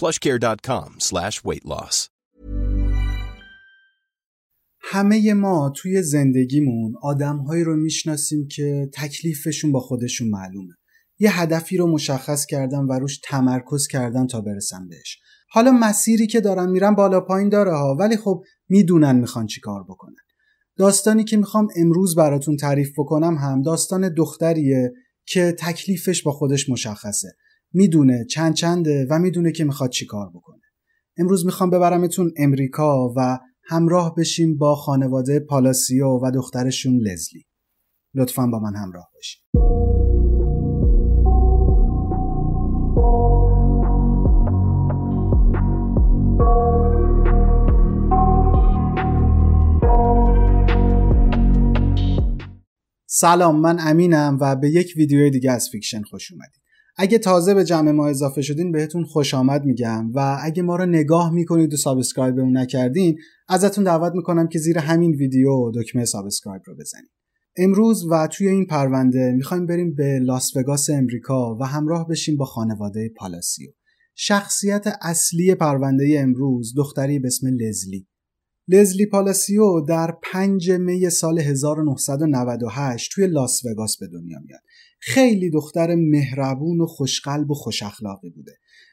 plushcare.com slash. همه ما توی زندگیمون آدمهایی رو می‌شناسیم که تکلیفشون با خودشون معلومه. یه هدفی رو مشخص کردن و روش تمرکز کردن تا برسن بهش. حالا مسیری که دارن میرن بالا پایین داره ها ولی خب می‌دونن می‌خوان چی کار بکنن. داستانی که می‌خوام امروز براتون تعریف بکنم هم داستان دختریه که تکلیفش با خودش مشخصه. می‌دونه چند چنده و می‌دونه که می‌خواد چی کار بکنه. امروز می‌خوام ببرمتون امریکا و همراه بشیم با خانواده پالاسیو و دخترشون لزلی. لطفا با من همراه باشین سلام من امینم و به یک ویدیو دیگه از Fiction خوش اومدید. اگه تازه به جمع ما اضافه شدین بهتون خوش آمد میگم. و اگه ما رو نگاه می‌کنید و subscribe مون نکردین ازتون دعوت می‌کنم که زیر همین ویدیو دکمه subscribe رو بزنید. امروز و توی این پرونده می‌خوایم بریم به لاس وگاس امریکا و همراه بشیم با خانواده پالاسیو. شخصیت اصلی پرونده امروز دختری به اسم لزلی. لزلی پالاسیو در 5 می سال 1998 توی لاس وگاس به دنیا میاد. خیلی دختر مهربون و خوشقلب و خوش اخلاقی بوده.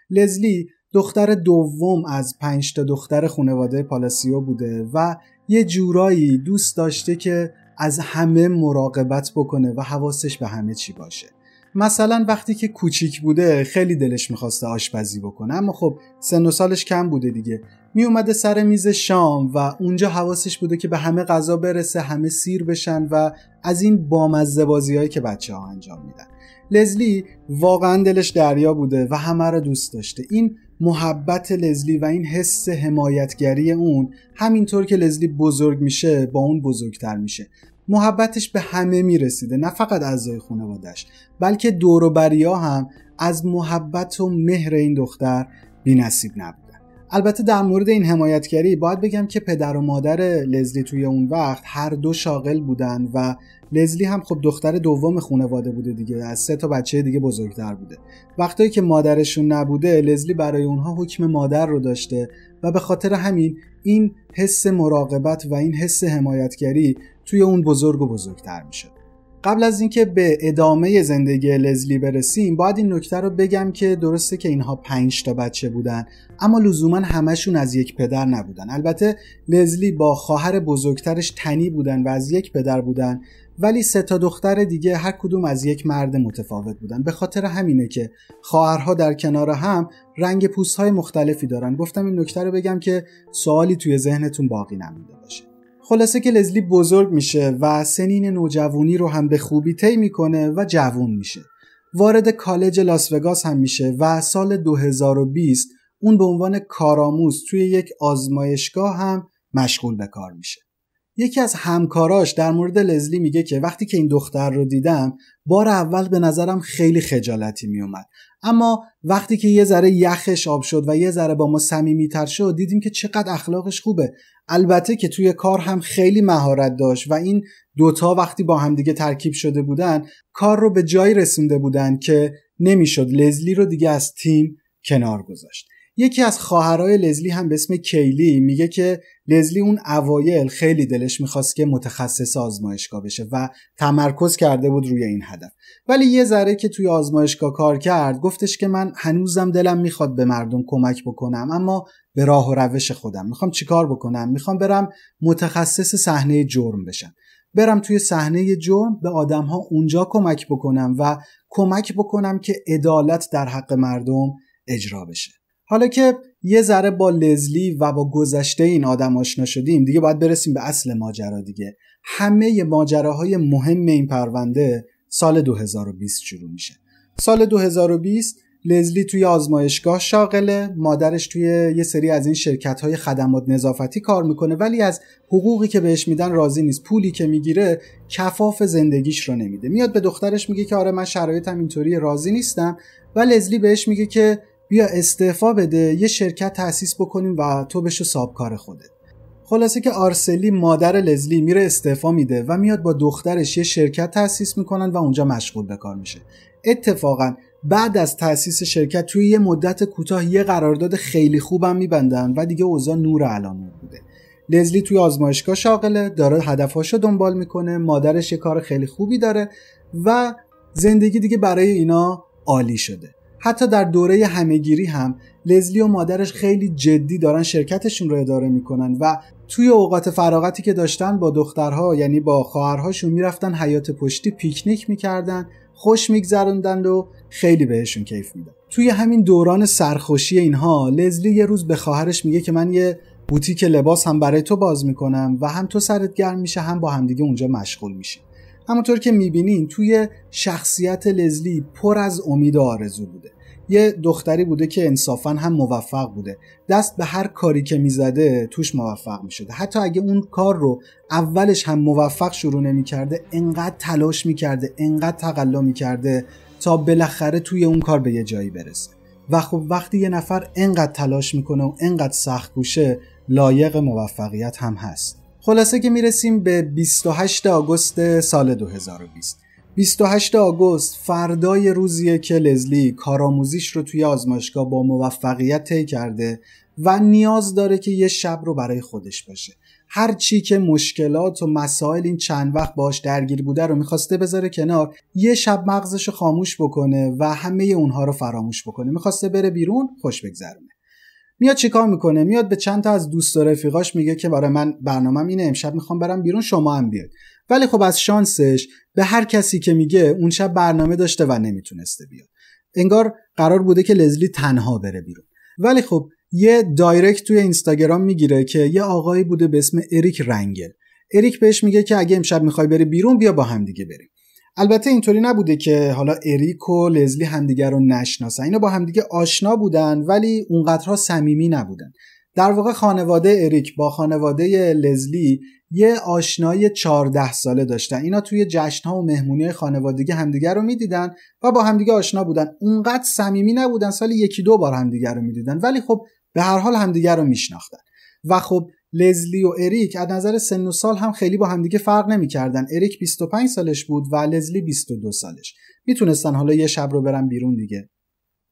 لزلی دختر دوم از پنج تا دختر خانواده پالاسیو بوده و یه جورایی دوست داشته که از همه مراقبت بکنه و حواسش به همه چی باشه. مثلا وقتی که کوچیک بوده خیلی دلش می‌خواسته آشپزی بکنه اما خب سن و سالش کم بوده دیگه. می اومده سر میز شام و اونجا حواسش بوده که به همه غذا برسه همه سیر بشن و از این بامزه بازی هایی که بچه ها انجام میدن. لزلی واقعا دلش دریا بوده و همه رو دوست داشته. این محبت لزلی و این حس حمایتگری اون همینطور که لزلی بزرگ میشه با اون بزرگتر میشه. محبتش به همه می‌رسیده نه فقط اعضای خانوادش بلکه دوروبریا هم از محبت و مهر این دختر بی نصیب نبود. البته در مورد این حمایتگری باید بگم که پدر و مادر لزلی توی اون وقت هر دو شاغل بودن و لزلی هم خب دختر دوم خانواده بوده دیگه از سه تا بچه دیگه بزرگتر بوده. وقتایی که مادرشون نبوده لزلی برای اونها حکم مادر رو داشته و به خاطر همین این حس مراقبت و این حس حمایتگری توی اون بزرگ و بزرگتر می‌شد. قبل از اینکه به ادامه زندگی لزلی برسیم باید این نکته رو بگم که درسته که اینها پنج تا بچه بودن اما لزوما همشون از یک پدر نبودن. البته لزلی با خواهر بزرگترش تنی بودن و از یک پدر بودن ولی سه تا دختر دیگه هر کدوم از یک مرد متفاوت بودن. به خاطر همینه که خواهرها در کنار هم رنگ پوست های مختلفی دارن. گفتم این نکته رو بگم که سوالی توی ذهنتون باقی نمونده باشه. خلاصه که لزلی بزرگ میشه و سنین نوجوانی رو هم به خوبی طی می‌کنه و جوون میشه. وارد کالج لاس وگاس هم میشه و سال 2020 اون به عنوان کارآموز توی یک آزمایشگاه هم مشغول به کار میشه. یکی از همکاراش در مورد لزلی میگه که وقتی که این دختر رو دیدم بار اول به نظرم خیلی خجالتی میومد اما وقتی که یه ذره یخش آب شد و یه ذره با ما صمیمیتر شد دیدیم که چقدر اخلاقش خوبه. البته که توی کار هم خیلی مهارت داشت و این دوتا وقتی با همدیگه ترکیب شده بودن کار رو به جایی رسونده بودن که نمی‌شد. لزلی رو دیگه از تیم کنار گذاشت. یکی از خواهرای لزلی هم به اسم کیلی میگه که لزلی اون اوایل خیلی دلش می‌خواست که متخصص آزمایشگاه بشه و تمرکز کرده بود روی این هدف. ولی یه ذره که توی آزمایشگاه کار کرد گفتش که من هنوزم دلم می‌خواد به مردم کمک بکنم اما به راه و روش خودم. می‌خوام چیکار بکنم؟ می‌خوام برم متخصص صحنه جرم بشم. برم توی صحنه جرم به آدم ها اونجا کمک بکنم و کمک بکنم که عدالت در حق مردم اجرا بشه. حالا که یه ذره با لزلی و با گذشته این آدم آشنا شدیم دیگه باید برسیم به اصل ماجرا دیگه. همه ماجراهای مهم این پرونده سال 2020 شروع میشه. سال 2020 لزلی توی آزمایشگاه شاغله مادرش توی یه سری از این شرکت های خدمات نظافتی کار می‌کنه ولی از حقوقی که بهش میدن راضی نیست. پولی که می‌گیره کفاف زندگیش رو نمیده. میاد به دخترش میگه که آره من شرایطم اینطوری راضی نیستم. و لزلی بهش میگه که بیا استعفا بده یه شرکت تأسیس بکنیم و تو بشو سابکار خودت. خلاصه که آرسلی مادر لزلی میره استعفا میده و میاد با دخترش یه شرکت تأسیس می‌کنن و اونجا مشغول به کار میشه. اتفاقا بعد از تأسیس شرکت توی یه مدت کوتاه یه قرارداد خیلی خوبم میبندن و دیگه اوضاع نور علام نور بوده. لزلی توی آزمایشگاه شاغله داره هدفهاشو دنبال می‌کنه مادرش یه کار خیلی خوبی داره و زندگی دیگه برای اینا عالی شده. حتی در دوره همهگیری هم لزلی و مادرش خیلی جدی دارن شرکتشون رو اداره می‌کنن و توی اوقات فراغتی که داشتن با دخترها یعنی با خواهرهاشون می‌رفتن حیات پشتی پیکنیک می‌کردن خوش میگذروندن و خیلی بهشون کیف میدن توی همین دوران سرخوشی اینها لزلی یه روز به خواهرش میگه که من یه بوتیک لباس هم برای تو باز می‌کنم و هم تو سرت گرم میشه هم با همدیگه اونجا مشغول میشه همونطور که می‌بینین توی شخصیت لزلی پر از امید و آرزو بوده. یه دختری بوده که انصافا هم موفق بوده. دست به هر کاری که می‌زده توش موفق می‌شده. حتی اگه اون کار رو اولش هم موفق شروع نمی‌کرده انقدر تلاش می‌کرده انقدر تقلا می‌کرده تا بالاخره توی اون کار به یه جایی برسه. و خب وقتی یه نفر انقدر تلاش می‌کنه و انقدر سخت گوشه لایق موفقیت هم هست. خلاصه که می‌رسیم به 28 آگوست سال 2020 28 آگوست فردای روزیه که لزلی کارآموزیش رو توی آزمایشگاه با موفقیت طی کرده و نیاز داره که یه شب رو برای خودش باشه. هر چی که مشکلات و مسائل این چند وقت باش درگیر بوده رو می‌خواسته بذاره کنار یه شب مغزش خاموش بکنه و همه اونها رو فراموش بکنه. می‌خواسته بره بیرون خوش بگذرونه. میاد چیکار می‌کنه؟ میاد به چند تا از دوست و رفیقاش میگه که برای من برنامه اینه امشب می‌خوام برم بیرون شما هم بیاید ولی خب از شانسش به هر کسی که میگه اون شب برنامه داشته و نمی‌تونسته بیاد. انگار قرار بوده که لزلی تنها بره بیرون. ولی خب یه direct توی اینستاگرام می‌گیره که یه آقایی بوده به اسم اریک رنگل. اریک بهش میگه که اگه امشب می‌خوای بری بیرون بیا با هم دیگه بریم. البته اینطوری نبوده که حالا اریک و لزلی همدیگه رو نشناسن. اینا با همدیگه آشنا بودن ولی اونقدرها صمیمی نبودن. در واقع خانواده اریک با خانواده لزلی یه آشنایی 14 ساله داشتن. اینا توی جشنها و مهمونی خانوادگی همدیگه رو می‌دیدن و با همدیگه آشنا بودن. اونقدر صمیمی نبودن سال یکی دو بار همدیگه رو می‌دیدن. ولی خب به هر حال همدیگه رو میشناختن. و خب لزلی و اریک از نظر سن و سال هم خیلی با همدیگه فرق نمی‌کردن. اریک 25 سالش بود و لزلی 22 سالش. می‌تونستن حالا یه شب رو برن بیرون دیگه.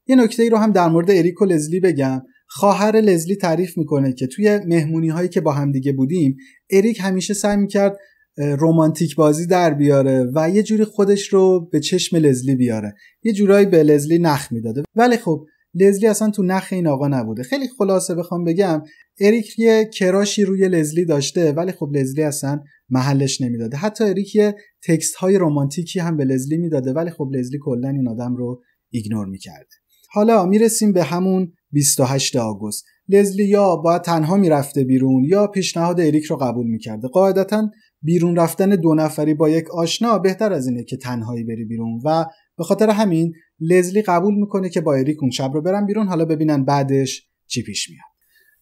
یه نکته ای رو هم در مورد اریک و لزلی بگم. خواهر لزلی تعریف می‌کنه که توی مهمونی هایی که با همدیگه بودیم اریک همیشه سعی می‌کرد رومانتیک بازی در بیاره و یه جوری خودش رو به چشم لزلی بیاره. یه جورایی به لزلی نخ می‌داده. ولی خب لزلی اصلا تو نخ این آقا نبوده. خیلی خلاصه بخوام بگم اریک یه کراشی روی لزلی داشته ولی خب لزلی اصلا محلش نمی‌داده. حتی اریک یه تکست های رومانتیکی هم به لزلی می‌داده ولی خب لزلی کلا این آدم رو ایگنور می‌کرده. حالا می‌رسیم به همون 28 آگوست. لزلی یا باید تنها می‌رفته بیرون یا پیشنهاد اریک رو قبول می‌کرده. قاعدتا بیرون رفتن دو نفری با یک آشنا بهتر از اینه که تنهایی بری بیرون و به خاطر همین لزلی قبول می‌کنه که با اریک اون شب رو برن بیرون. حالا ببینن بعدش چی پیش میاد.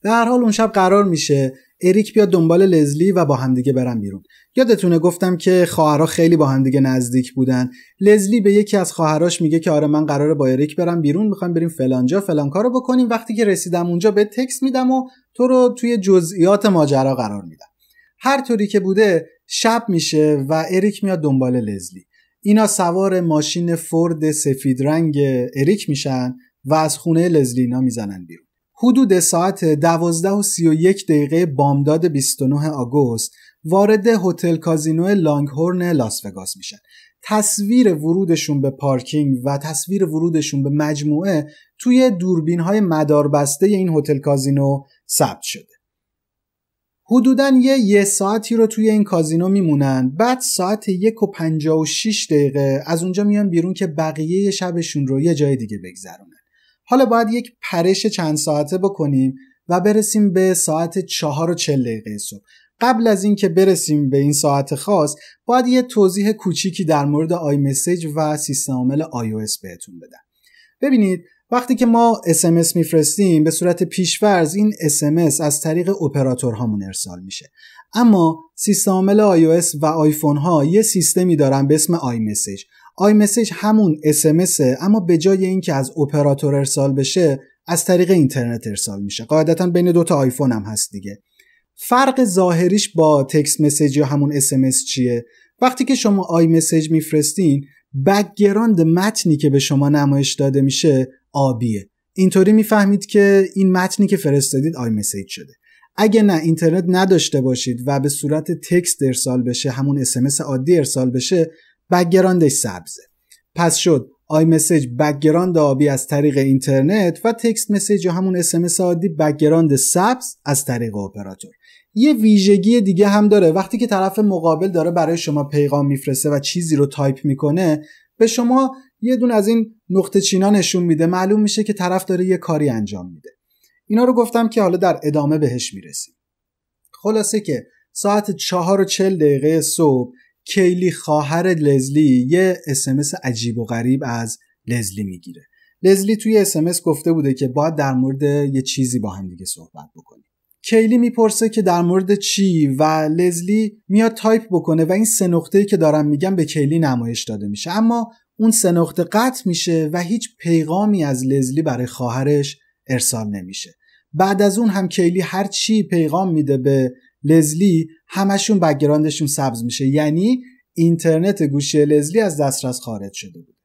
در هر حال اون شب قرار میشه اریک بیاد دنبال لزلی و با همدیگه برن بیرون. یادتونه گفتم که خواهرها خیلی با همدیگه نزدیک بودن. لزلی به یکی از خواهراش میگه که آره من قراره با اریک برم بیرون می‌خوام بریم فلانجا فلان کارو بکنیم. وقتی که رسیدم اونجا به تکس میدم و تو رو توی جزئیات ماجرا قرار میدم. هر طوری که بوده شب میشه و اریک میاد دنبال لزلی. اینا سوار ماشین فورد سفید رنگ اریک میشن و از خونه لزلی اینا می‌زنن بیرون. حدود ساعت 12 و 31 دقیقه بامداد 29 آگوست وارد هتل کازینو لانگهورن لاس وگاس میشن. تصویر ورودشون به پارکینگ و تصویر ورودشون به مجموعه توی دوربین های مداربسته این هتل کازینو ثبت شده. حدودا یه یه ساعتی رو توی این کازینو میمونن. بعد ساعت یک و پنجا و شیش دقیقه از اونجا میان بیرون که بقیه شبشون رو یه جای دیگه بگذرونن. حالا باید یک پرش چند ساعته بکنیم و برسیم به ساعت چهار و چل دقیقه صبح. قبل از اینکه برسیم به این ساعت خاص باید یه توضیح کوچیکی در مورد iMessage و سیستم عامل iOS بهتون بدم. ببینید وقتی که ما SMS میفرستیم به صورت پیش‌فرض این SMS از طریق اپراتورهامون ارسال میشه. اما سیستم عامل iOS و آیفون ها یه سیستمی دارن به اسم iMessage. iMessage همون SMS اما به جای اینکه از اپراتور ارسال بشه از طریق اینترنت ارسال میشه. قاعدتا بین دوتا آیفون هم هست دیگه. فرق ظاهریش با text message یا همون SMS چیه؟ وقتی که شما iMessage میفرستین background متنی که به شما نمایش داده میشه آبیه. اینطوری می‌فهمید که این متنی که فرستادید iMessage شده. اگه نه اینترنت نداشته باشید و به صورت text ارسال بشه همون SMS عادی ارسال بشه background ش سبزه. پس شد iMessage background آبی از طریق اینترنت و text message یا همون SMS عادی background سبز از طریق اپراتور. یه ویژگی دیگه هم داره. وقتی که طرف مقابل داره برای شما پیغام میفرسته و چیزی رو تایپ می‌کنه به شما یه دونه از این نقطه چینا نشون میده. معلوم میشه که طرف داره یه کاری انجام میده. اینا رو گفتم که حالا در ادامه بهش می‌رسیم. خلاصه که ساعت چهار و چل دقیقه صبح کیلی خواهر لزلی یه SMS عجیب و غریب از لزلی می‌گیره. لزلی توی SMS گفته بوده که باید در مورد یه چیزی با هم دیگه صحبت بکنیم. کیلی می‌پرسه که در مورد چی و لزلی میاد تایپ بکنه و این سه نقطه‌ای که دارم میگم به کیلی نمایش داده میشه. اما اون سه نقطه قطع میشه و هیچ پیغامی از لزلی برای خواهرش ارسال نمیشه. بعد از اون هم کیلی هر چی پیغام میده به لزلی همشون background شون سبز میشه. یعنی اینترنت گوشی لزلی از دسترس خارج شده بود.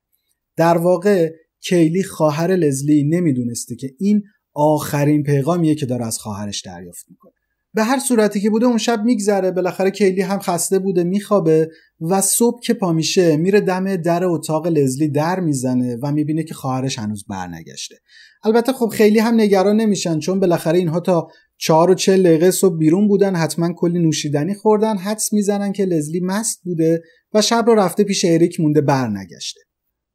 در واقع کیلی خواهر لزلی نمی‌دونسته که این آخرین پیغامیه که داره از خواهرش دریافت می‌کنه. به هر صورتی که بوده اون شب میگذره. بالاخره کیلی هم خسته بوده میخوابه و صبح که پا میشه میره دم در اتاق لزلی در می‌زنه و می‌بینه که خواهرش هنوز برنگشته. البته خب خیلی هم نگران نمیشن چون بالاخره اینها تا چهار و چل دقیقه صبح بیرون بودن حتما کلی نوشیدنی خوردن حدس می‌زنن که لزلی مست بوده و شب رو رفته پیش اریک مونده برنگشته.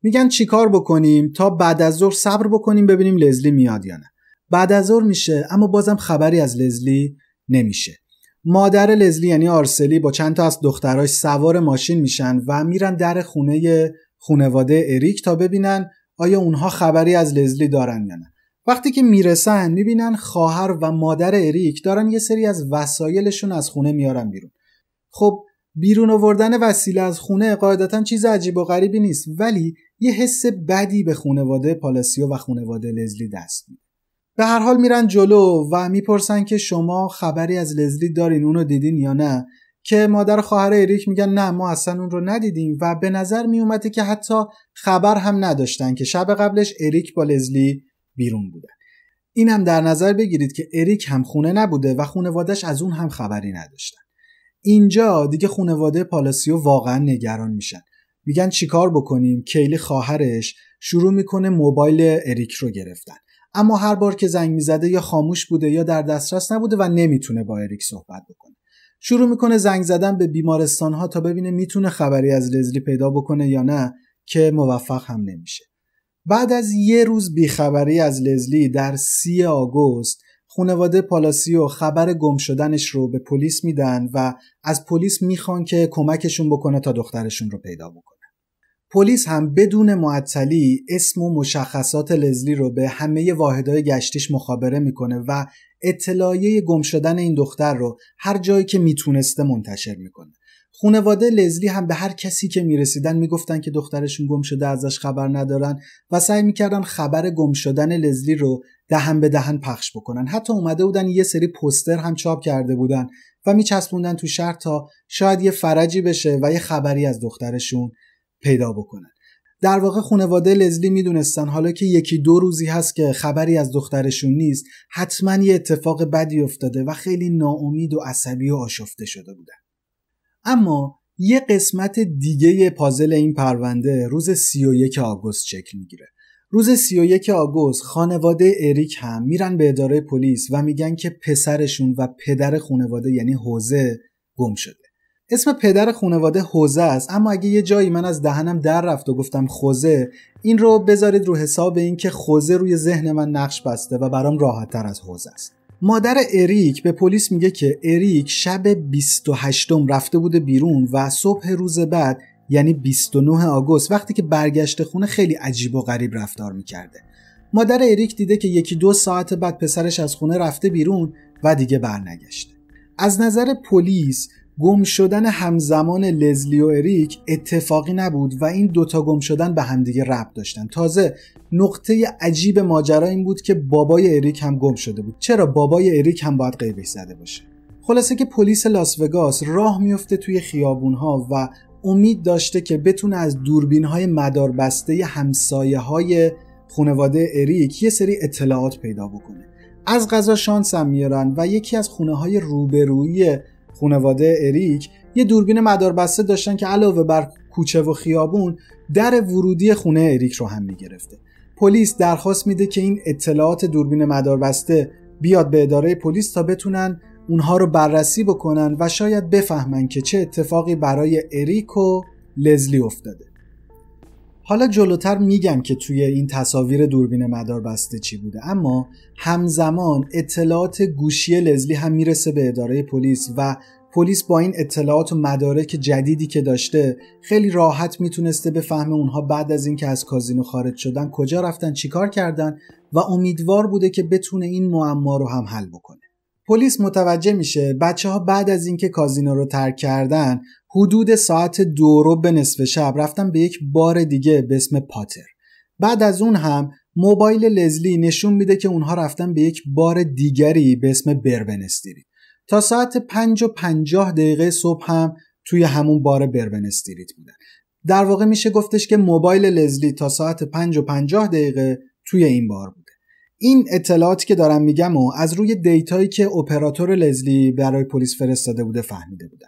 میگن چیکار بکنیم؟ تا بعد از ظهر صبر بکنیم ببینیم لزلی میاد یا نه. بعد از ظهر میشه اما بازم خبری از لزلی نمیشه. مادر لزلی یعنی آرسلی با چند تا از دختراش سوار ماشین میشن و میرن در خونه خونواده اریک تا ببینن آیا اونها خبری از لزلی دارن یا نه. وقتی که می‌رسن می‌بینن خواهر و مادر اریک دارن یه سری از وسایلشون از خونه میارن بیرون. خب بیرون آوردن وسیله از خونه قاعدتا چیز عجیب و غریبی نیست ولی یه حس بدی به خونواده پالاسیو و خونواده لزلی دست میده. به هر حال میرن جلو و می‌پرسن که شما خبری از لزلی دارین اونو دیدین یا نه؟ که مادر خواهر اریک میگن نه ما اصلا اون رو ندیدیم و به نظر میومده که حتی خبر هم نداشتن که شب قبلش اریک با لزلی بیرون بودن این هم در نظر بگیرید که اریک هم خونه نبوده و خونوادش از اون هم خبری نداشتن. اینجا دیگه خونواده پالاسیو واقعا نگران میشن. میگن چیکار بکنیم؟ کیلی خواهرش شروع می‌کنه موبایل اریک رو گرفتن. اما هر بار که زنگ می‌زده یا خاموش بوده یا در دسترس نبوده و نمی‌تونه با اریک صحبت بکنه. شروع می‌کنه زنگ زدن به بیمارستان ها تا ببینه می‌تونه خبری از لزلی پیدا بکنه یا نه که موفق هم نمیشه. بعد از یه روز بیخبری از لزلی در سی آگوست خانواده پالاسیو خبر گم شدنش رو به پلیس میدن و از پلیس می‌خوان که کمکشون بکنه تا دخترشون رو پیدا بکنه. پلیس هم بدون معطلی اسم و مشخصات لزلی رو به همه واحدهای گشتیش مخابره می‌کنه و اطلاعیه گم شدن این دختر رو هر جایی که می‌تونسته منتشر می‌کنه. خونواده لزلی هم به هر کسی که می‌رسیدن می‌گفتن که دخترشون گم شده ازش خبر ندارن و سعی می‌کردن خبر گم شدن لزلی رو دهن به دهن پخش بکنن. حتی اومده بودن یه سری پوستر هم چاپ کرده بودن و میچسبوندن تو شهر تا شاید یه فرجی بشه و یه خبری از دخترشون پیدا بکنن. در واقع خانواده لزلی می‌دونستن حالا که یکی دو روزی هست که خبری از دخترشون نیست حتما یه اتفاق بدی افتاده و خیلی ناامید و عصبی و آشفته شده بودن. اما یه قسمت دیگه پازل این پرونده روز 31 آگوست شکل می‌گیره. روز 31 آگوست خانواده اریک هم میرن به اداره پلیس و میگن که پسرشون و پدر خانواده یعنی حوزه گم شده. اسم پدر خانواده حوزه است اما اگه یه جایی من از دهنم در رفت و گفتم خوزه این رو بذارید رو حساب این که خوزه روی ذهن من نقش بسته و برام راحت تر از حوزه است. مادر اریک به پلیس میگه که اریک شب 28 رفته بوده بیرون و صبح روز بعد یعنی 29 آگوست وقتی که برگشته خونه خیلی عجیب و غریب رفتار می‌کرده. مادر اریک دیده که یکی دو ساعت بعد پسرش از خونه رفته بیرون و دیگه برنگشته. از نظر پلیس گم شدن همزمان لزلی و اریک اتفاقی نبود و این دوتا گم شدن به همدیگه ربط داشتن. تازه نقطه عجیب ماجرا این بود که بابای اریک هم گم شده بود. چرا بابای اریک هم باید قیبش زده باشه؟ خلاصه که پلیس لاس وگاس راه میفته توی خیابونها و امید داشته که بتونه از دوربین های مدار بسته همسایه های خانواده اریک یه سری اطلاعات پیدا بکنه. از غذا شانس هم میارن و یکی از خونه های روبرویی خانواده اریک یه دوربین مداربسته داشتن که علاوه بر کوچه و خیابون در ورودی خونه اریک رو هم می‌گرفته. پلیس درخواست میده که این اطلاعات دوربین مداربسته بیاد به اداره پلیس تا بتونن اونها رو بررسی بکنن و شاید بفهمن که چه اتفاقی برای اریک و لزلی افتاده. حالا جلوتر میگم که توی این تصاویر دوربین مدار بسته چی بوده. اما همزمان اطلاعات گوشی لزلی هم می‌رسه به اداره پلیس و پلیس با این اطلاعات و مدارک جدیدی که داشته خیلی راحت می‌تونسته بفهمه اونها بعد از اینکه از کازینو خارج شدن کجا رفتن چیکار کردن و امیدوار بوده که بتونه این معما رو هم حل بکنه. پلیس متوجه میشه بچه ها بعد از اینکه کازینو رو ترک کردن حدود ساعت دو رو به نصف شب رفتن به یک بار دیگه به اسم پاتر. بعد از اون هم موبایل لزلی نشون میده که اونها رفتن به یک بار دیگری به اسم بربن تا ساعت پنج و پنجاه دقیقه صبح هم توی همون بار بربن استریت بودن. در واقع میشه گفتش که موبایل لزلی تا ساعت پنج و پنجاه دقیقه توی این بار بود این اطلاعاتی که دارم میگم و از روی دیتایی که اپراتور لزلی برای پلیس فرستاده بوده فهمیده بودن.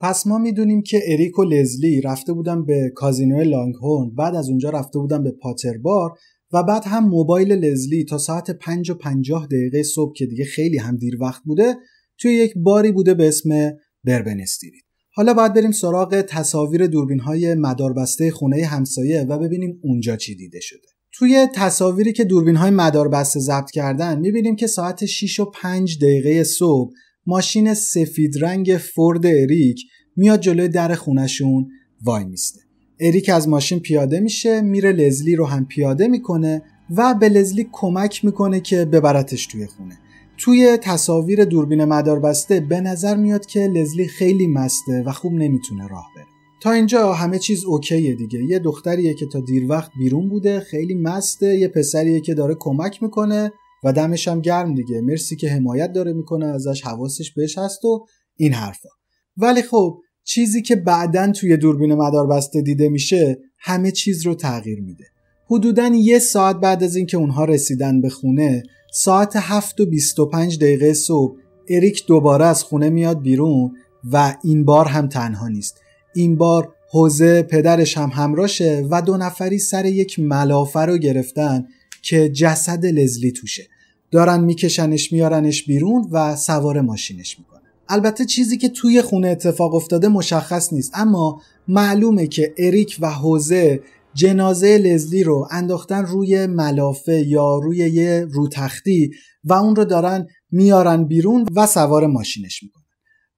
پس ما می‌دونیم که اریک و لزلی رفته بودن به کازینو لانگهورن بعد از اونجا رفته بودن به پاتر بار و بعد هم موبایل لزلی تا ساعت 5 و 50 دقیقه صبح که دیگه خیلی هم دیر وقت بوده توی یک باری بوده به اسم بربن استریت. حالا باید بریم سراغ تصاویر دوربین های مداربسته خونه همسایه و ببینیم اونجا چی دیده شده. توی تصاویری که دوربین های مدار بسته ضبط کردن می‌بینیم که ساعت 6 و 5 دقیقه صبح ماشین سفید رنگ فورد اریک میاد جلوی در خونشون وای میسته. اریک از ماشین پیاده میشه میره لزلی رو هم پیاده می‌کنه و به لزلی کمک می‌کنه که ببرتش توی خونه. توی تصاویر دوربین مدار بسته به نظر میاد که لزلی خیلی مسته و خوب نمی‌تونه راه بره. تا اینجا همه چیز اوکیه دیگه. یه دختریه که تا دیر وقت بیرون بوده خیلی مسته. یه پسریه که داره کمک می‌کنه. و دمش هم گرم دیگه. مرسی که حمایت داره می‌کنه ازش حواسش بهش هست و این حرفا. ولی خب چیزی که بعدا توی دوربین مدار بسته دیده میشه همه چیز رو تغییر میده. حدودا یه ساعت بعد از اینکه اونها رسیدن به خونه ساعت 7 و 25 دقیقه صبح اریک دوباره از خونه میاد بیرون و این بار هم تنها نیست. این بار حوزه پدرش هم همراشه و دو نفری سر یک ملافه رو گرفتن که جسد لزلی توشه. دارن میکشنش میارنش بیرون و سوار ماشینش می‌کنن البته چیزی که توی خونه اتفاق افتاده مشخص نیست. اما معلومه که اریک و حوزه جنازه لزلی رو انداختن روی ملافه یا روی یه روتختی و اون رو دارن میارن بیرون و سوار ماشینش می‌کنن.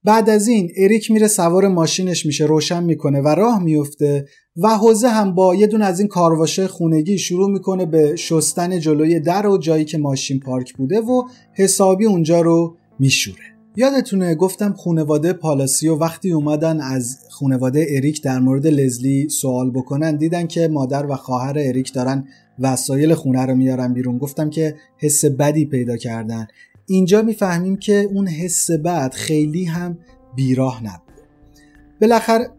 بعد از این اریک میره سوار ماشینش میشه روشن می‌کنه و راه میفته و حوزه هم با یه دون از این کارواشه خونگی شروع می‌کنه به شستن جلوی در و جایی که ماشین پارک بوده و حسابی اونجا رو میشوره. یادتونه گفتم خونواده پالاسیو وقتی اومدن از خونواده اریک در مورد لزلی سوال بکنن دیدن که مادر و خواهر اریک دارن وسایل خونه رو میارن بیرون. گفتم که حس بدی پیدا کردن. اینجا می‌فهمیم که اون حس بد خیلی هم بیراه نبوده بالاخره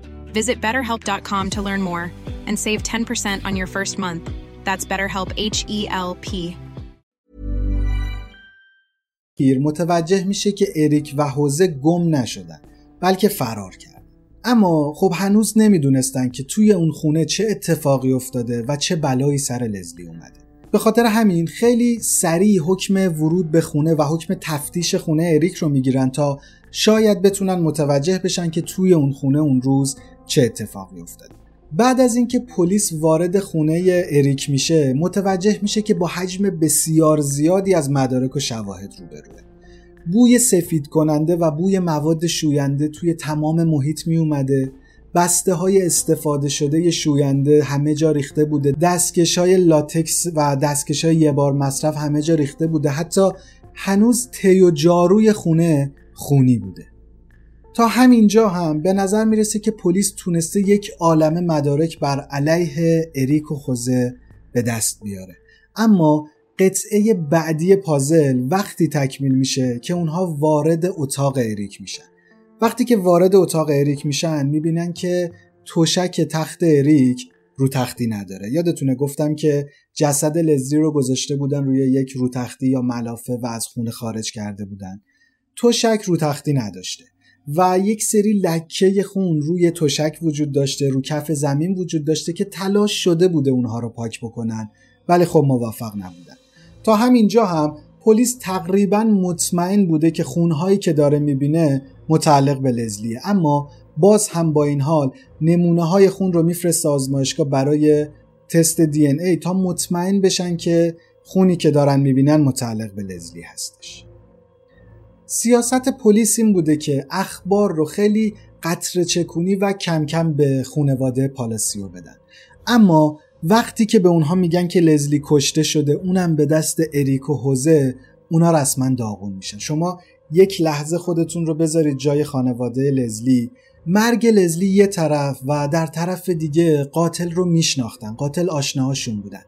Visit betterhelp.com to learn more and save 10% on your first month. That's BetterHelp H E L P. متوجه میشه که اریک و حوزه گم نشدن بلکه فرار کرد اما خب هنوز نمی‌دونستن که توی اون خونه چه اتفاقی افتاده و چه بلایی سر لزلی اومده به خاطر همین خیلی سریع حکم ورود به خونه و حکم تفتیش خونه اریک رو می‌گیرن تا شاید بتونن متوجه بشن که توی اون خونه اون روز چه اتفاقی افتاده. بعد از اینکه پلیس وارد خونه اریک میشه متوجه میشه که با حجم بسیار زیادی از مدارک و شواهد روبروه. بوی سفید کننده و بوی مواد شوینده توی تمام محیط می اومده بسته های استفاده شده شوینده همه جا ریخته بوده. دستکش های لاتکس و دستکش های یه بار مصرف همه جا ریخته بوده. حتی هنوز تی و جاروی خونه خونی بوده. تا همینجا هم به نظر می‌رسه که پلیس تونسته یک عالم مدارک بر علیه اریک و خوزه به دست بیاره. اما قطعه بعدی پازل وقتی تکمیل میشه که اونها وارد اتاق اریک میشن. وقتی که وارد اتاق اریک میشن می‌بینن که توشک تخت اریک رو تختی نداره. یادتونه گفتم که جسد لزی رو گذاشته بودن روی یک رو تختی یا ملافه و از خونه خارج کرده بودن. توشک رو تختی نداشته. و یک سری لکه خون روی تشک وجود داشته رو کف زمین وجود داشته که تلاش شده بوده اونها رو پاک بکنن. ولی خب موفق نبودن. تا همینجا هم پلیس تقریبا مطمئن بوده که خونهایی که داره می‌بینه متعلق به لزلیه. اما باز هم با این حال نمونه های خون رو میفرسته آزمایشگاه برای تست دی ای تا مطمئن بشن که خونی که دارن می‌بینن متعلق به لزلی هستش. سیاست پلیس این بوده که اخبار رو خیلی قطر چکونی و کم کم به خونواده پالاسیو بدن. اما وقتی که به اونها میگن که لزلی کشته شده اونم به دست اریک و حوزه اونا رسما داغون میشن. شما یک لحظه خودتون رو بذارید جای خانواده لزلی. مرگ لزلی یه طرف و در طرف دیگه قاتل رو میشناختن. قاتل آشناهاشون بودن.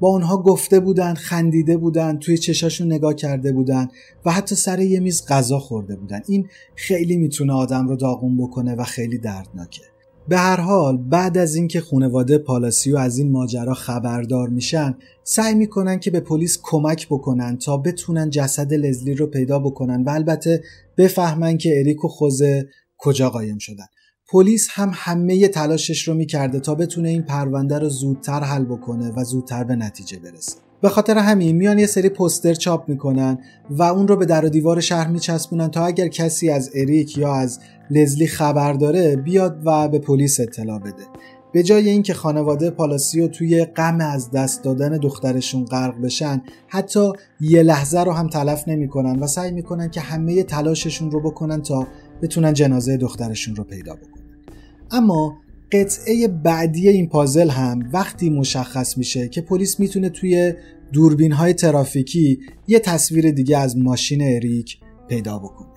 با اونها گفته بودن خندیده بودن توی چشاشون نگاه کرده بودن و حتی سر یه میز غذا خورده بودن این خیلی می‌تونه آدم رو داغون بکنه و خیلی دردناکه. به هر حال بعد از اینکه خانواده پالاسیو از این ماجرا خبردار میشن سعی می‌کنن که به پلیس کمک بکنن تا بتونن جسد لزلی رو پیدا بکنن و البته بفهمن که اریک و خوزه کجا قایم شدن. پلیس هم همه تلاشش رو می‌کرده تا بتونه این پرونده رو زودتر حل بکنه و زودتر به نتیجه برسه. به خاطر همین میان یه سری پوستر چاپ می‌کنن و اون رو به در و دیوار شهر میچسبونن تا اگر کسی از اریک یا از لزلی خبر داره بیاد و به پلیس اطلاع بده. به جای اینکه خانواده پالاسیو توی غم از دست دادن دخترشون غرق بشن حتی یه لحظه رو هم تلف نمی‌کنن و سعی می‌کنن که همه تلاششون رو بکنن تا بتونن جنازه دخترشون رو پیدا بکنن. اما قطعه بعدی این پازل هم وقتی مشخص میشه که پلیس می‌تونه توی دوربین های ترافیکی یه تصویر دیگه از ماشین اریک پیدا بکنه.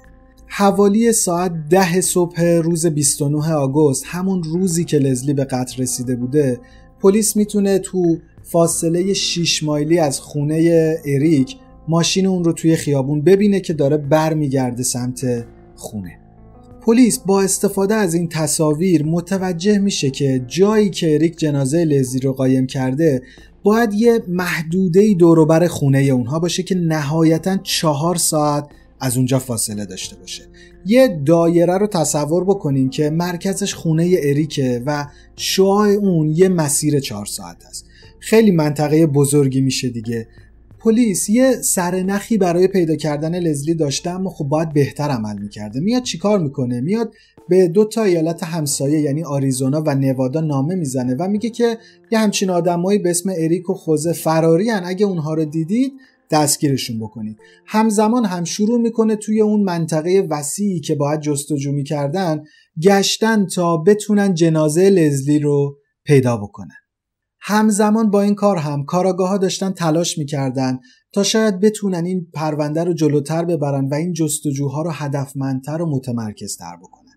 حوالی ساعت ده صبح روز 29 آگوست همون روزی که لزلی به قتل رسیده بوده پلیس می‌تونه تو فاصله 6 مایلی از خونه اریک ماشین اون رو توی خیابون ببینه که داره برمیگرده سمت خونه. پلیس با استفاده از این تصاویر متوجه میشه که جایی که اریک جنازه لزی رو قایم کرده باید یه محدوده دوروبر خونه اونها باشه که نهایتا چهار ساعت از اونجا فاصله داشته باشه. یه دایره رو تصور بکنین که مرکزش خونه اریکه و شعاع اون یه مسیر چهار ساعت است. خیلی منطقه بزرگی میشه دیگه. پلیس یه سرنخی برای پیدا کردن لزلی داشته اما خب باید بهتر عمل می‌کرده. میاد چیکار می‌کنه؟ میاد به دو تا ایالت همسایه یعنی آریزونا و نوادا نامه می‌زنه و میگه که یه همچین آدمایی به اسم اریک و خوزه فراری. اگه اونها رو دیدید دستگیرشون بکنید. همزمان هم شروع می‌کنه توی اون منطقه وسیعی که باید جستجو می‌کردن گشتن تا بتونن جنازه لزلی رو پیدا بکنن. همزمان با این کار هم کاراگاه ها داشتن تلاش می‌کردن تا شاید بتونن این پرونده رو جلوتر ببرن و این جستجوها رو هدفمندتر و متمرکزتر بکنن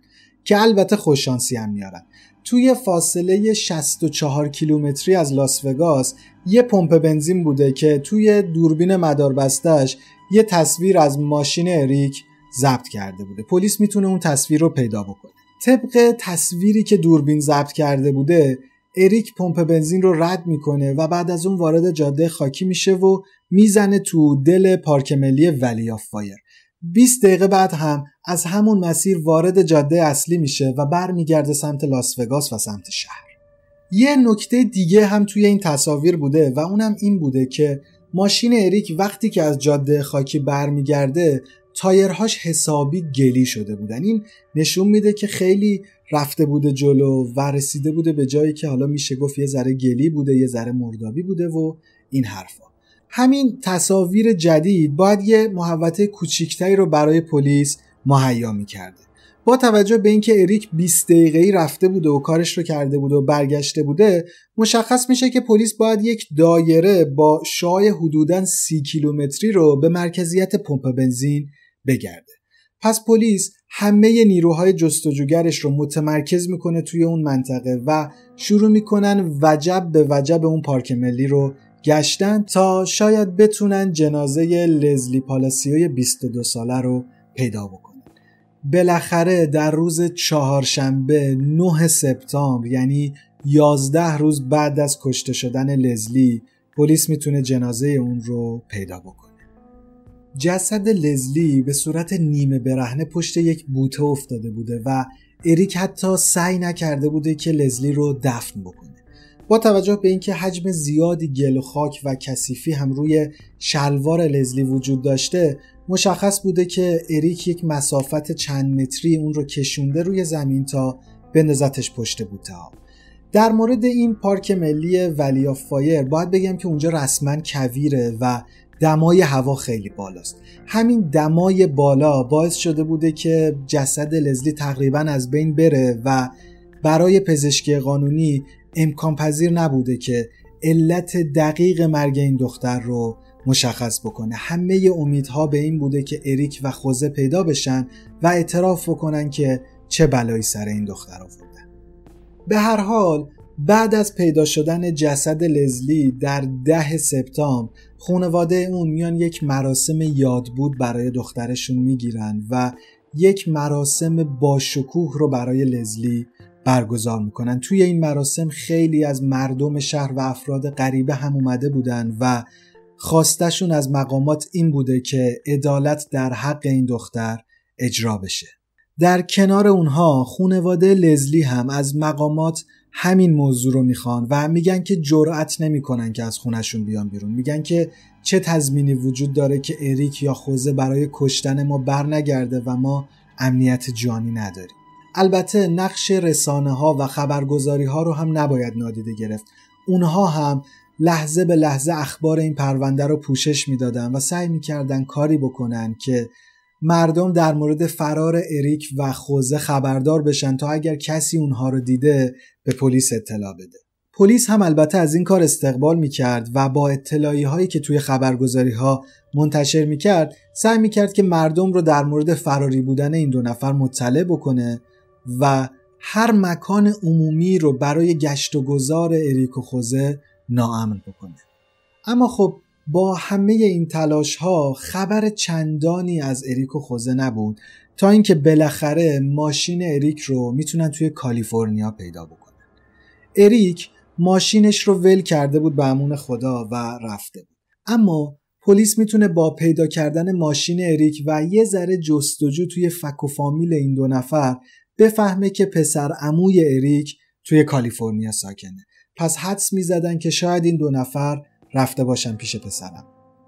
که البته خوششانسی هم میارن. توی فاصله 64 کیلومتری از لاس وگاس یه پمپ بنزین بوده که توی دوربین مداربستش یه تصویر از ماشین اریک ضبط کرده بوده. پلیس می‌تونه اون تصویر رو پیدا بکنه. طبق تصویری که دوربین ضبط کرده بوده اریک پمپ بنزین رو رد می‌کنه و بعد از اون وارد جاده خاکی میشه و می‌زنه تو دل پارک ملی Valley of Fire. 20 دقیقه بعد هم از همون مسیر وارد جاده اصلی میشه و برمیگرده سمت لاس وگاس و سمت شهر. یه نکته دیگه هم توی این تصاویر بوده و اونم این بوده که ماشین اریک وقتی که از جاده خاکی برمیگرده تایرهاش حسابی گلی شده بودن. این نشون میده که خیلی رفته بوده جلو و رسیده بوده به جایی که حالا میشه گفت یه ذره گلی بوده یه ذره مردابی بوده و این حرفا. همین تصاویر جدید باید یه محوطه کوچیکتری رو برای پلیس مهیا می‌کرده. با توجه به اینکه اریک 20 دقیقه‌ای رفته بوده و کارش رو کرده بوده و برگشته بوده مشخص میشه که پلیس باید یک دایره با شای حدوداً 30 کیلومتری رو به مرکزیت پمپ بنزین بگرده. پس پلیس همه نیروهای جستجوگرش رو متمرکز می‌کنه توی اون منطقه و شروع می‌کنن وجب به وجب اون پارک ملی رو گشتن تا شاید بتونن جنازه لزلی پالاسیوی 22 ساله رو پیدا بکنن. بالاخره در روز چهارشنبه 9 سپتامبر یعنی 11 روز بعد از کشته شدن لزلی پلیس می‌تونه جنازه اون رو پیدا بکنه. جسد لزلی به صورت نیمه برهنه پشت یک بوته افتاده بوده و اریک حتی سعی نکرده بوده که لزلی رو دفن بکنه. با توجه به اینکه حجم زیادی گل و خاک و کثیفی هم روی شلوار لزلی وجود داشته مشخص بوده که اریک یک مسافت چند متری اون رو کشونده روی زمین تا بندازتش پشت بوته ها. در مورد این پارک ملی ولی فایر باید بگم که اونجا رسما کویره و دمای هوا خیلی بالاست. همین دمای بالا باعث شده بوده که جسد لزلی تقریبا از بین بره و برای پزشکی قانونی امکان پذیر نبوده که علت دقیق مرگ این دختر رو مشخص بکنه. همه امیدها به این بوده که اریک و خوزه پیدا بشن و اعتراف بکنن که چه بلایی سر این دختر آوردن به هر حال بعد از پیدا شدن جسد لزلی در ده سپتامبر خانواده اون میان یک مراسم یادبود برای دخترشون می‌گیرن و یک مراسم باشکوه رو برای لزلی برگزار می‌کنن. توی این مراسم خیلی از مردم شهر و افراد غریبه هم اومده بودن و خواستشون از مقامات این بوده که عدالت در حق این دختر اجرا بشه. در کنار اونها خونواده لزلی هم از مقامات همین موضوع رو می‌خوان و میگن که جرأت نمی‌کنن که از خونشون بیان بیرون. میگن که چه تضمینی وجود داره که اریک یا خوزه برای کشتن ما برنگرده و ما امنیت جانی نداریم. البته نقش رسانه ها و خبرگزاری ها رو هم نباید نادیده گرفت. اونها هم لحظه به لحظه اخبار این پرونده رو پوشش می‌دادن و سعی می‌کردن کاری بکنن که مردم در مورد فرار اریک و خوزه خبردار بشن تا اگر کسی اونها رو دیده به پلیس اطلاع بده. پلیس هم البته از این کار استقبال می‌کرد و با اطلاعی هایی که توی خبرگزاری ها منتشر می‌کرد سعی می‌کرد که مردم رو در مورد فراری بودن این دو نفر مطلع بکنه و هر مکان عمومی رو برای گشت و گذار اریک و خوزه ناامن بکنه. اما خب با همه این تلاش ها خبر چندانی از اریک و خوزه نبود تا اینکه بالاخره ماشین اریک رو می‌تونن توی کالیفرنیا پیدا بکنن. اریک ماشینش رو ول کرده بود به امون خدا و رفته بود. اما پلیس می‌تونه با پیدا کردن ماشین اریک و یه ذره جستجو توی فک و فامیل این دو نفر بفهمه که پسر عموی اریک توی کالیفرنیا ساکنه. پس حدس می‌زدن که شاید این دو نفر رفته باشن پیش پسرم.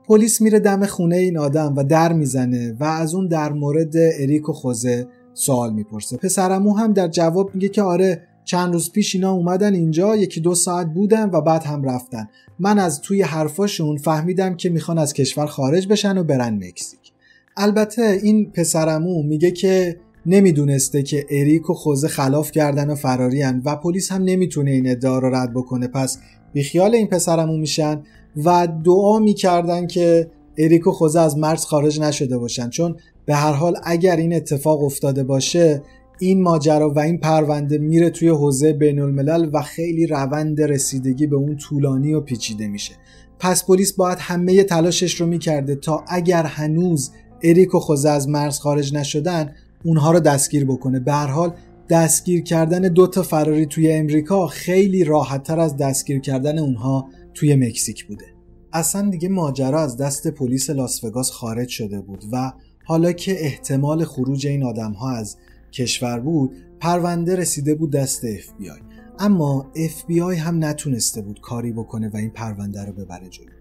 پلیس میره دم خونه این آدم و در می‌زنه و از اون در مورد اریک و خوزه سوال می‌پرسه. پسرمو هم در جواب میگه که آره چند روز پیش اینا اومدن اینجا یکی دو ساعت بودن و بعد هم رفتن. من از توی حرفاشون فهمیدم که می‌خوان از کشور خارج بشن و برن مکزیک. البته این پسرمو میگه که نمی‌دونسته که اریک و خوزه خلاف کردن و فراریان و پلیس هم نمی‌تونه این ادعا رو رد بکنه. پس بیخیال این پسرمو میشن و دعا می‌کردن که اریک و خوزه از مرز خارج نشده باشن. چون به هر حال اگر این اتفاق افتاده باشه این ماجرا و این پرونده میره توی حوزه بین الملل و خیلی روند رسیدگی به اون طولانی و پیچیده میشه. پس پلیس باید همه تلاشش رو می‌کرده تا اگر هنوز اریک و خوزه از مرز خارج نشدن اونها رو دستگیر بکنه. به هر حال دستگیر کردن دو تا فراری توی امریکا خیلی راحتتر از دستگیر کردن اونها توی مکزیک بوده. اصلا دیگه ماجرا از دست پلیس لاس وگاس خارج شده بود و حالا که احتمال خروج این آدم ها از کشور بود پرونده رسیده بود دست FBI اما FBI هم نتونسته بود کاری بکنه و این پرونده رو ببره جلو.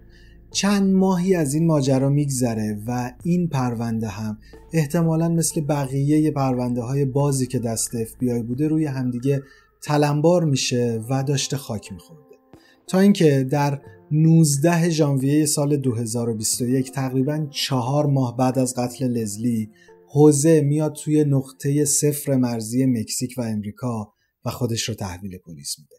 چند ماهی از این ماجرا میگذره و این پرونده هم احتمالا مثل بقیه پرونده های بازی که دست FBI بوده روی همدیگه تلمبار میشه و داشته خاک میخورده. تا اینکه در 19 ژانویه سال 2021 تقریبا چهار ماه بعد از قتل لزلی حوزه میاد توی نقطه صفر مرزی مکزیک و امریکا و خودش رو تحویل پلیس میده.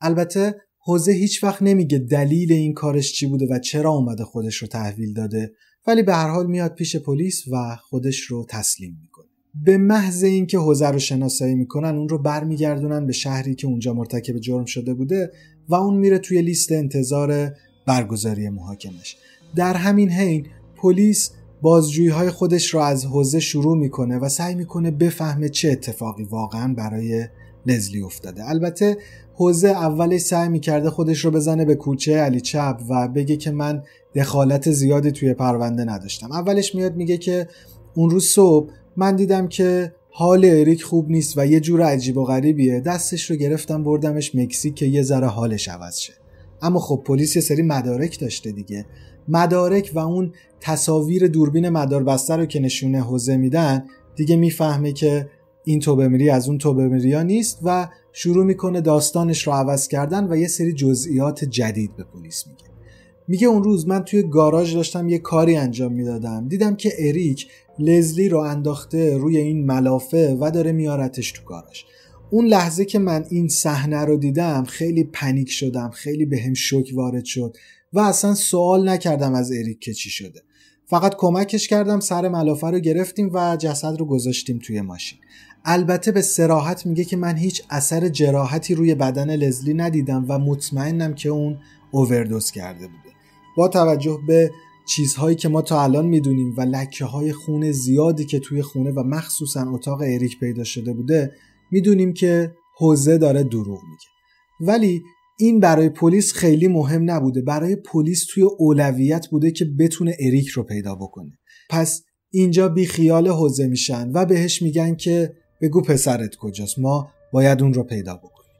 البته حوزه هیچ وقت نمیگه دلیل این کارش چی بوده و چرا اومده خودش رو تحویل داده ولی به هر حال میاد پیش پلیس و خودش رو تسلیم می‌کنه. به محض اینکه حوزه رو شناسایی می‌کنن اون رو برمیگردونن به شهری که اونجا مرتکب جرم شده بوده و اون میره توی لیست انتظار برگزاری محاکمش. در همین حین پلیس بازجویی های خودش رو از حوزه شروع می‌کنه و سعی می‌کنه بفهمه چه اتفاقی واقعا برای لزلی افتاده. البته حوزه اولش سعی می‌کرده خودش رو بزنه به کوچه علی چپ و بگه که من دخالت زیادی توی پرونده نداشتم. اولش میاد میگه که اون روز صبح من دیدم که حال اریک خوب نیست و یه جور عجیب و غریبیه. دستش رو گرفتم بردمش مکزیک که یه ذره حالش عوض شه. اما خب پلیس یه سری مدارک داشته دیگه. مدارک و اون تصاویر دوربین مداربسته رو که نشونه حوزه میدن دیگه می‌فهمه که این توبه از اون توبه ها نیست و شروع می‌کنه داستانش رو عوض کردن و یه سری جزئیات جدید به پلیس میگه. میگه اون روز من توی گاراژ داشتم یه کاری انجام می‌دادم. دیدم که اریک لزلی رو انداخته روی این ملافه و داره میارتش تو گاراژ. اون لحظه که من این صحنه رو دیدم خیلی پنیک شدم خیلی به هم شوک وارد شد و اصلا سوال نکردم از اریک که چی شده. فقط کمکش کردم سر ملافه رو گرفتیم و جسد رو گذاشتیم توی ماشین. البته به سراحت میگه که من هیچ اثر جراحتی روی بدن لزلی ندیدم و مطمئنم که اون اووردوز کرده بوده. با توجه به چیزهایی که ما تا الان می‌دونیم و لکه های خون زیادی که توی خونه و مخصوصا اتاق اریک پیدا شده بوده می‌دونیم که حوزه داره دروغ میگه. ولی این برای پلیس خیلی مهم نبوده. برای پلیس توی اولویت بوده که بتونه اریک رو پیدا بکنه. پس اینجا بی خیال حوزه میشن و بهش میگن که بگو پسرت کجاست. ما باید اون رو پیدا بکنیم.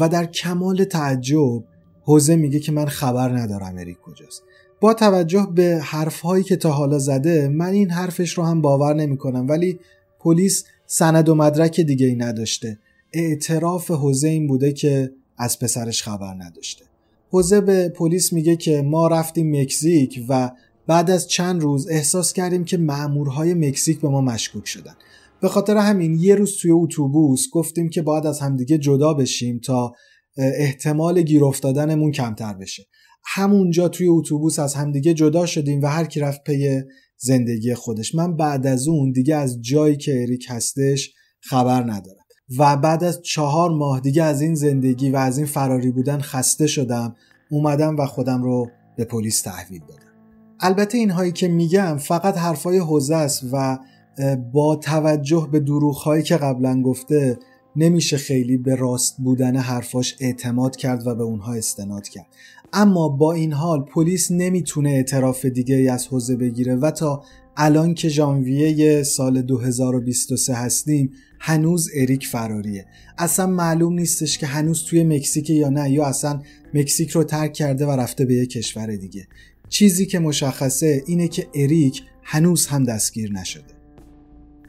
و در کمال تعجب حوزه میگه که من خبر ندارم اریک کجاست. با توجه به حرفهایی که تا حالا زده من این حرفش رو هم باور نمی‌کنم. ولی پلیس سند و مدرک دیگه ای نداشته. اعتراف حوزه این بوده که از پسرش خبر نداشته. حوزه به پلیس میگه که ما رفتیم مکزیک و بعد از چند روز احساس کردیم که مامورهای مکزیک به ما مشکوک شدن. به خاطر همین یه روز توی اتوبوس گفتیم که باید از همدیگه جدا بشیم تا احتمال گیر افتادنمون کمتر بشه. همونجا توی اتوبوس از همدیگه جدا شدیم و هر کی رفت پی زندگی خودش. من بعد از اون دیگه از جایی که اریک هستش خبر ندارم. و بعد از چهار ماه دیگه از این زندگی و از این فراری بودن خسته شدم اومدم و خودم رو به پلیس تحویل دادم. البته اینهایی که میگم فقط حرفای حوزه است و با توجه به دروغهایی که قبلا گفته نمیشه خیلی به راست بودن حرفاش اعتماد کرد و به اونها استناد کرد. اما با این حال پلیس نمی‌تونه اعتراف دیگه ای از حوزه بگیره و تا الان که ژانویه سال 2023 هستیم هنوز اریک فراریه اصلا معلوم نیستش که هنوز توی مکزیک یا نه یا اصلا مکزیک رو ترک کرده و رفته به یه کشور دیگه. چیزی که مشخصه اینه که اریک هنوز هم دستگیر نشده.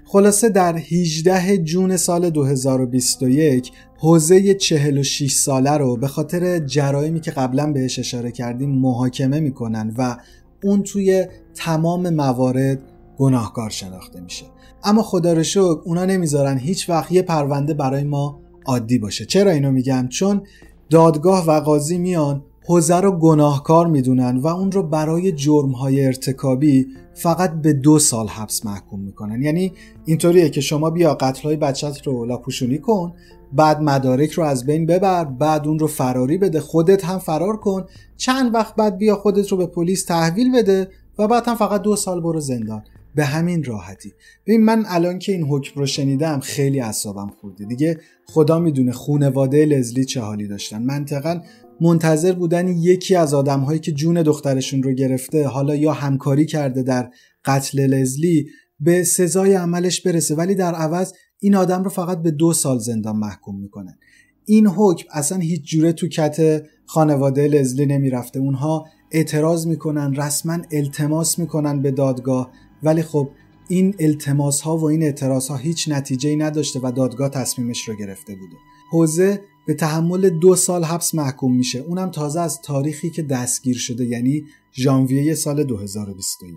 خلاصه در 18 جون سال 2021 حوزه 46 ساله رو به خاطر جرایمی که قبلا بهش اشاره کردیم محاکمه می‌کنن و اون توی تمام موارد گناهکار شناخته میشه. اما خدا رو شکر اونا نمی‌ذارن هیچ وقت یه پرونده برای ما عادی باشه. چرا اینو میگم؟ چون دادگاه و قاضی میان حوزه رو گناهکار می‌دونن و اون رو برای جرمهای ارتکابی فقط به دو سال حبس محکوم می‌کنن. یعنی اینطوریه که شما بیا قتلهای بچت رو لاپوشونی کن بعد مدارک رو از بین ببر بعد اون رو فراری بده خودت هم فرار کن چند وقت بعد بیا خودت رو به پلیس تحویل بده و بعد هم فقط دو سال برو زندان. به همین راحتی. ببین من الان که این حکم رو شنیدم خیلی اعصابم خورده. دیگه خدا می‌دونه خونواده لزلی چه حالی داشتن. منطقا منتظر بودن یکی از آدمهایی که جون دخترشون رو گرفته حالا یا همکاری کرده در قتل لزلی به سزای عملش برسه. ولی در عوض این آدم رو فقط به دو سال زندان محکوم می‌کنن. این حکم اصلا هیچ جوره تو کت خانواده لزلی نمی‌رفته. اونها اعتراض می‌کنن رسما التماس می‌کنن به دادگاه. ولی خب این التماس ها و این اعتراض ها هیچ نتیجه ای نداشته و دادگاه تصمیمش رو گرفته بوده. حوزه به تحمل دو سال حبس محکوم میشه. اونم تازه از تاریخی که دستگیر شده یعنی ژانویه سال 2021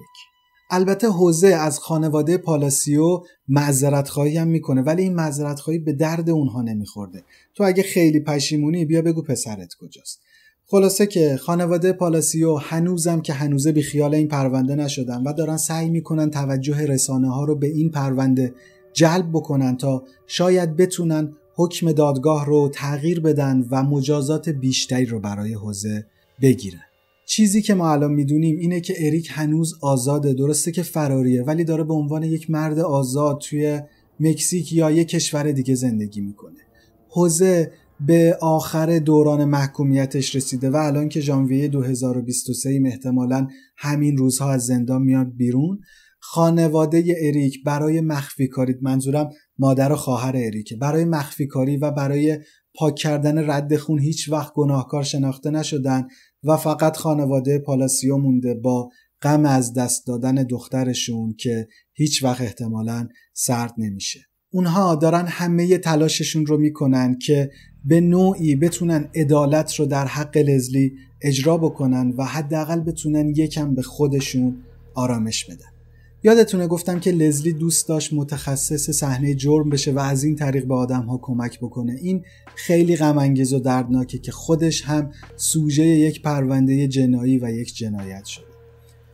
البته حوزه از خانواده پالاسیو معذرت خواهی هم می‌کنه ولی این معذرت خواهی به درد اونها نمیخورده. تو اگه خیلی پشیمونی بیا بگو پسرت کجاست. خلاصه که خانواده پالاسیو هنوزم که هنوزه بی خیال این پرونده نشدن و دارن سعی می‌کنن توجه رسانه ها رو به این پرونده جلب بکنن تا شاید بتونن حکم دادگاه رو تغییر بدن و مجازات بیشتری رو برای حوزه بگیرن. چیزی که ما الان می‌دونیم اینه که اریک هنوز آزاده. درسته که فراریه ولی داره به عنوان یک مرد آزاد توی مکزیک یا یک کشور دیگه زندگی می‌کنه. حوزه به آخر دوران محکومیتش رسیده و الان که ژانویه 2023 احتمالا همین روزها از زندان میاد بیرون. خانواده اریک برای مخفی کاری منظورم مادر و خواهر اریکه برای مخفی کاری و برای پاک کردن رد خون هیچ وقت گناهکار شناخته نشدن و فقط خانواده پالاسیو مونده با غم از دست دادن دخترشون که هیچ وقت احتمالا سرد نمیشه. اونها دارن همه تلاششون رو می‌کنن که به نوعی بتونن عدالت رو در حق لزلی اجرا بکنن و حداقل بتونن یکم به خودشون آرامش بدن. یادتونه گفتم که لزلی دوست داشت متخصص صحنه جرم بشه و از این طریق به آدم ها کمک بکنه. این خیلی غم و دردناکه که خودش هم سوژه یک پرونده جنایی و یک جنایت شده.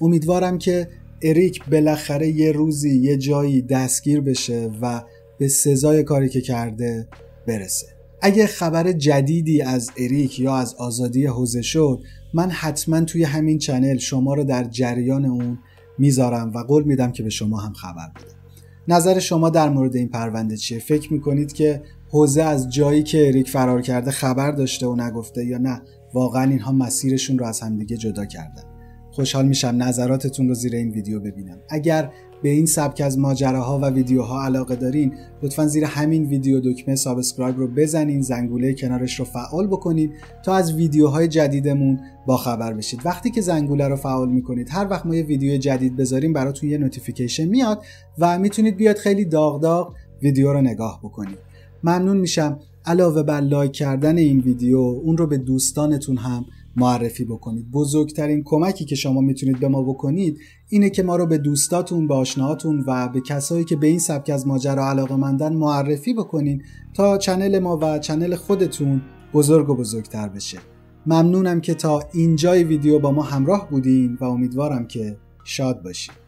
امیدوارم که اریک بالاخره یه روزی یه جایی دستگیر بشه و به سزای کاری که کرده برسه. اگه خبر جدیدی از اریک یا از آزادی حوزه شد من حتما توی همین channel شما رو در جریان اون می‌ذارم و قول میدم که به شما هم خبر بدم نظر شما در مورد این پرونده چیه؟ فکر می‌کنید که خوزه از جایی که اریک فرار کرده خبر داشته و نگفته یا نه؟ واقعا اینها مسیرشون رو از همدیگه جدا کردن. خوشحال میشم نظراتتون رو زیر این ویدیو ببینم. اگر به این سبک از ماجراها و ویدیوها علاقه دارین لطفا زیر همین ویدیو دکمه subscribe رو بزنین زنگوله کنارش رو فعال بکنید تا از ویدیوهای جدیدمون با خبر بشید. وقتی که زنگوله رو فعال می‌کنید هر وقت ما یه ویدیو جدید بذاریم براتون یه notification میاد و می‌تونید بیاید خیلی داغ داغ ویدیو رو نگاه بکنید. ممنون میشم. علاوه بر لایک کردن این ویدیو اون رو به دوستانتون هم معرفی بکنید. بزرگترین کمکی که شما می‌تونید به ما بکنید اینه که ما رو به دوستاتون به آشناهاتون و به کسایی که به این سبک از ماجرا علاقه مندن معرفی بکنین تا چنل ما و چنل خودتون بزرگ و بزرگتر بشه. ممنونم که تا اینجای ویدیو با ما همراه بودین و امیدوارم که شاد باشید